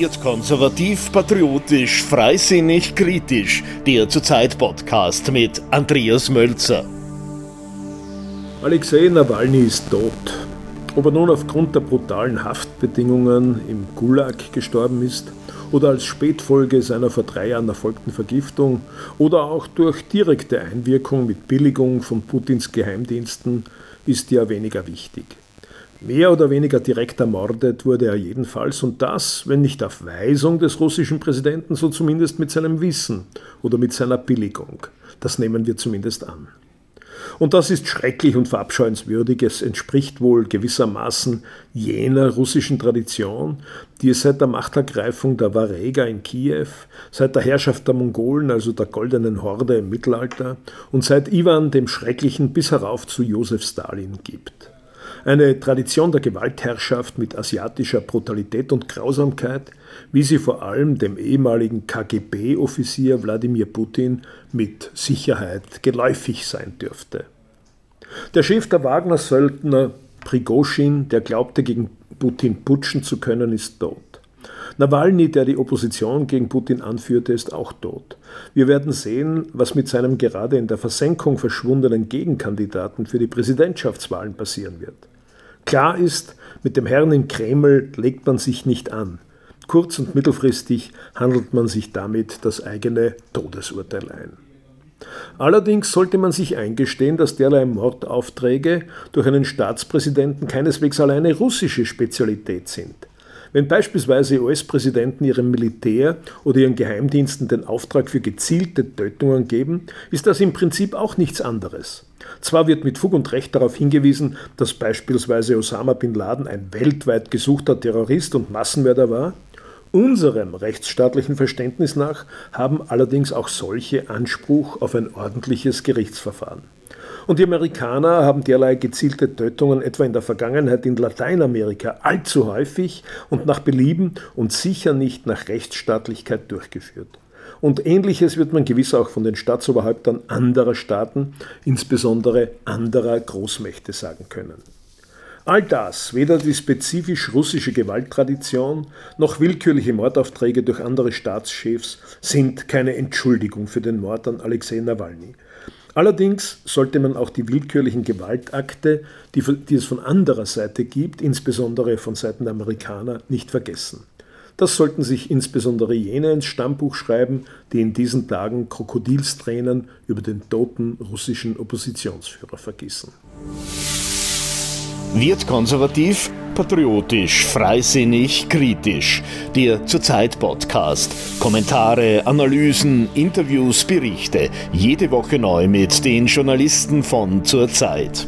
Wird konservativ, patriotisch, freisinnig, kritisch. Der Zurzeit-Podcast mit Andreas Mölzer. Alexei Nawalny ist tot. Ob er nun aufgrund der brutalen Haftbedingungen im Gulag gestorben ist oder als Spätfolge seiner vor drei Jahren erfolgten Vergiftung oder auch durch direkte Einwirkung mit Billigung von Putins Geheimdiensten, ist ja weniger wichtig. Mehr oder weniger direkt ermordet wurde er jedenfalls und das, wenn nicht auf Weisung des russischen Präsidenten, so zumindest mit seinem Wissen oder mit seiner Billigung. Das nehmen wir zumindest an. Und das ist schrecklich und verabscheuenswürdig. Es entspricht wohl gewissermaßen jener russischen Tradition, die es seit der Machtergreifung der Varega in Kiew, seit der Herrschaft der Mongolen, also der goldenen Horde im Mittelalter, und seit Iwan dem Schrecklichen bis herauf zu Josef Stalin gibt. Eine Tradition der Gewaltherrschaft mit asiatischer Brutalität und Grausamkeit, wie sie vor allem dem ehemaligen KGB-Offizier Wladimir Putin mit Sicherheit geläufig sein dürfte. Der Chef der Wagner-Söldner Prigoschin, der glaubte, gegen Putin putschen zu können, ist tot. Nawalny, der die Opposition gegen Putin anführte, ist auch tot. Wir werden sehen, was mit seinem gerade in der Versenkung verschwundenen Gegenkandidaten für die Präsidentschaftswahlen passieren wird. Klar ist, mit dem Herrn im Kreml legt man sich nicht an. Kurz- und mittelfristig handelt man sich damit das eigene Todesurteil ein. Allerdings sollte man sich eingestehen, dass derlei Mordaufträge durch einen Staatspräsidenten keineswegs alleine russische Spezialität sind. Wenn beispielsweise US-Präsidenten ihrem Militär oder ihren Geheimdiensten den Auftrag für gezielte Tötungen geben, ist das im Prinzip auch nichts anderes. Zwar wird mit Fug und Recht darauf hingewiesen, dass beispielsweise Osama bin Laden ein weltweit gesuchter Terrorist und Massenmörder war, Unserem rechtsstaatlichen Verständnis nach haben allerdings auch solche Anspruch auf ein ordentliches Gerichtsverfahren. Und die Amerikaner haben derlei gezielte Tötungen etwa in der Vergangenheit in Lateinamerika allzu häufig und nach Belieben und sicher nicht nach Rechtsstaatlichkeit durchgeführt. Und ähnliches wird man gewiss auch von den Staatsoberhäuptern anderer Staaten, insbesondere anderer Großmächte sagen können. All das, weder die spezifisch russische Gewalttradition noch willkürliche Mordaufträge durch andere Staatschefs, sind keine Entschuldigung für den Mord an Alexei Nawalny. Allerdings sollte man auch die willkürlichen Gewaltakte, die, die es von anderer Seite gibt, insbesondere von Seiten der Amerikaner, nicht vergessen. Das sollten sich insbesondere jene ins Stammbuch schreiben, die in diesen Tagen Krokodilstränen über den toten russischen Oppositionsführer vergießen. Wird konservativ, patriotisch, freisinnig, kritisch. Der Zurzeit-Podcast. Kommentare, Analysen, Interviews, Berichte. Jede Woche neu mit den Journalisten von Zurzeit.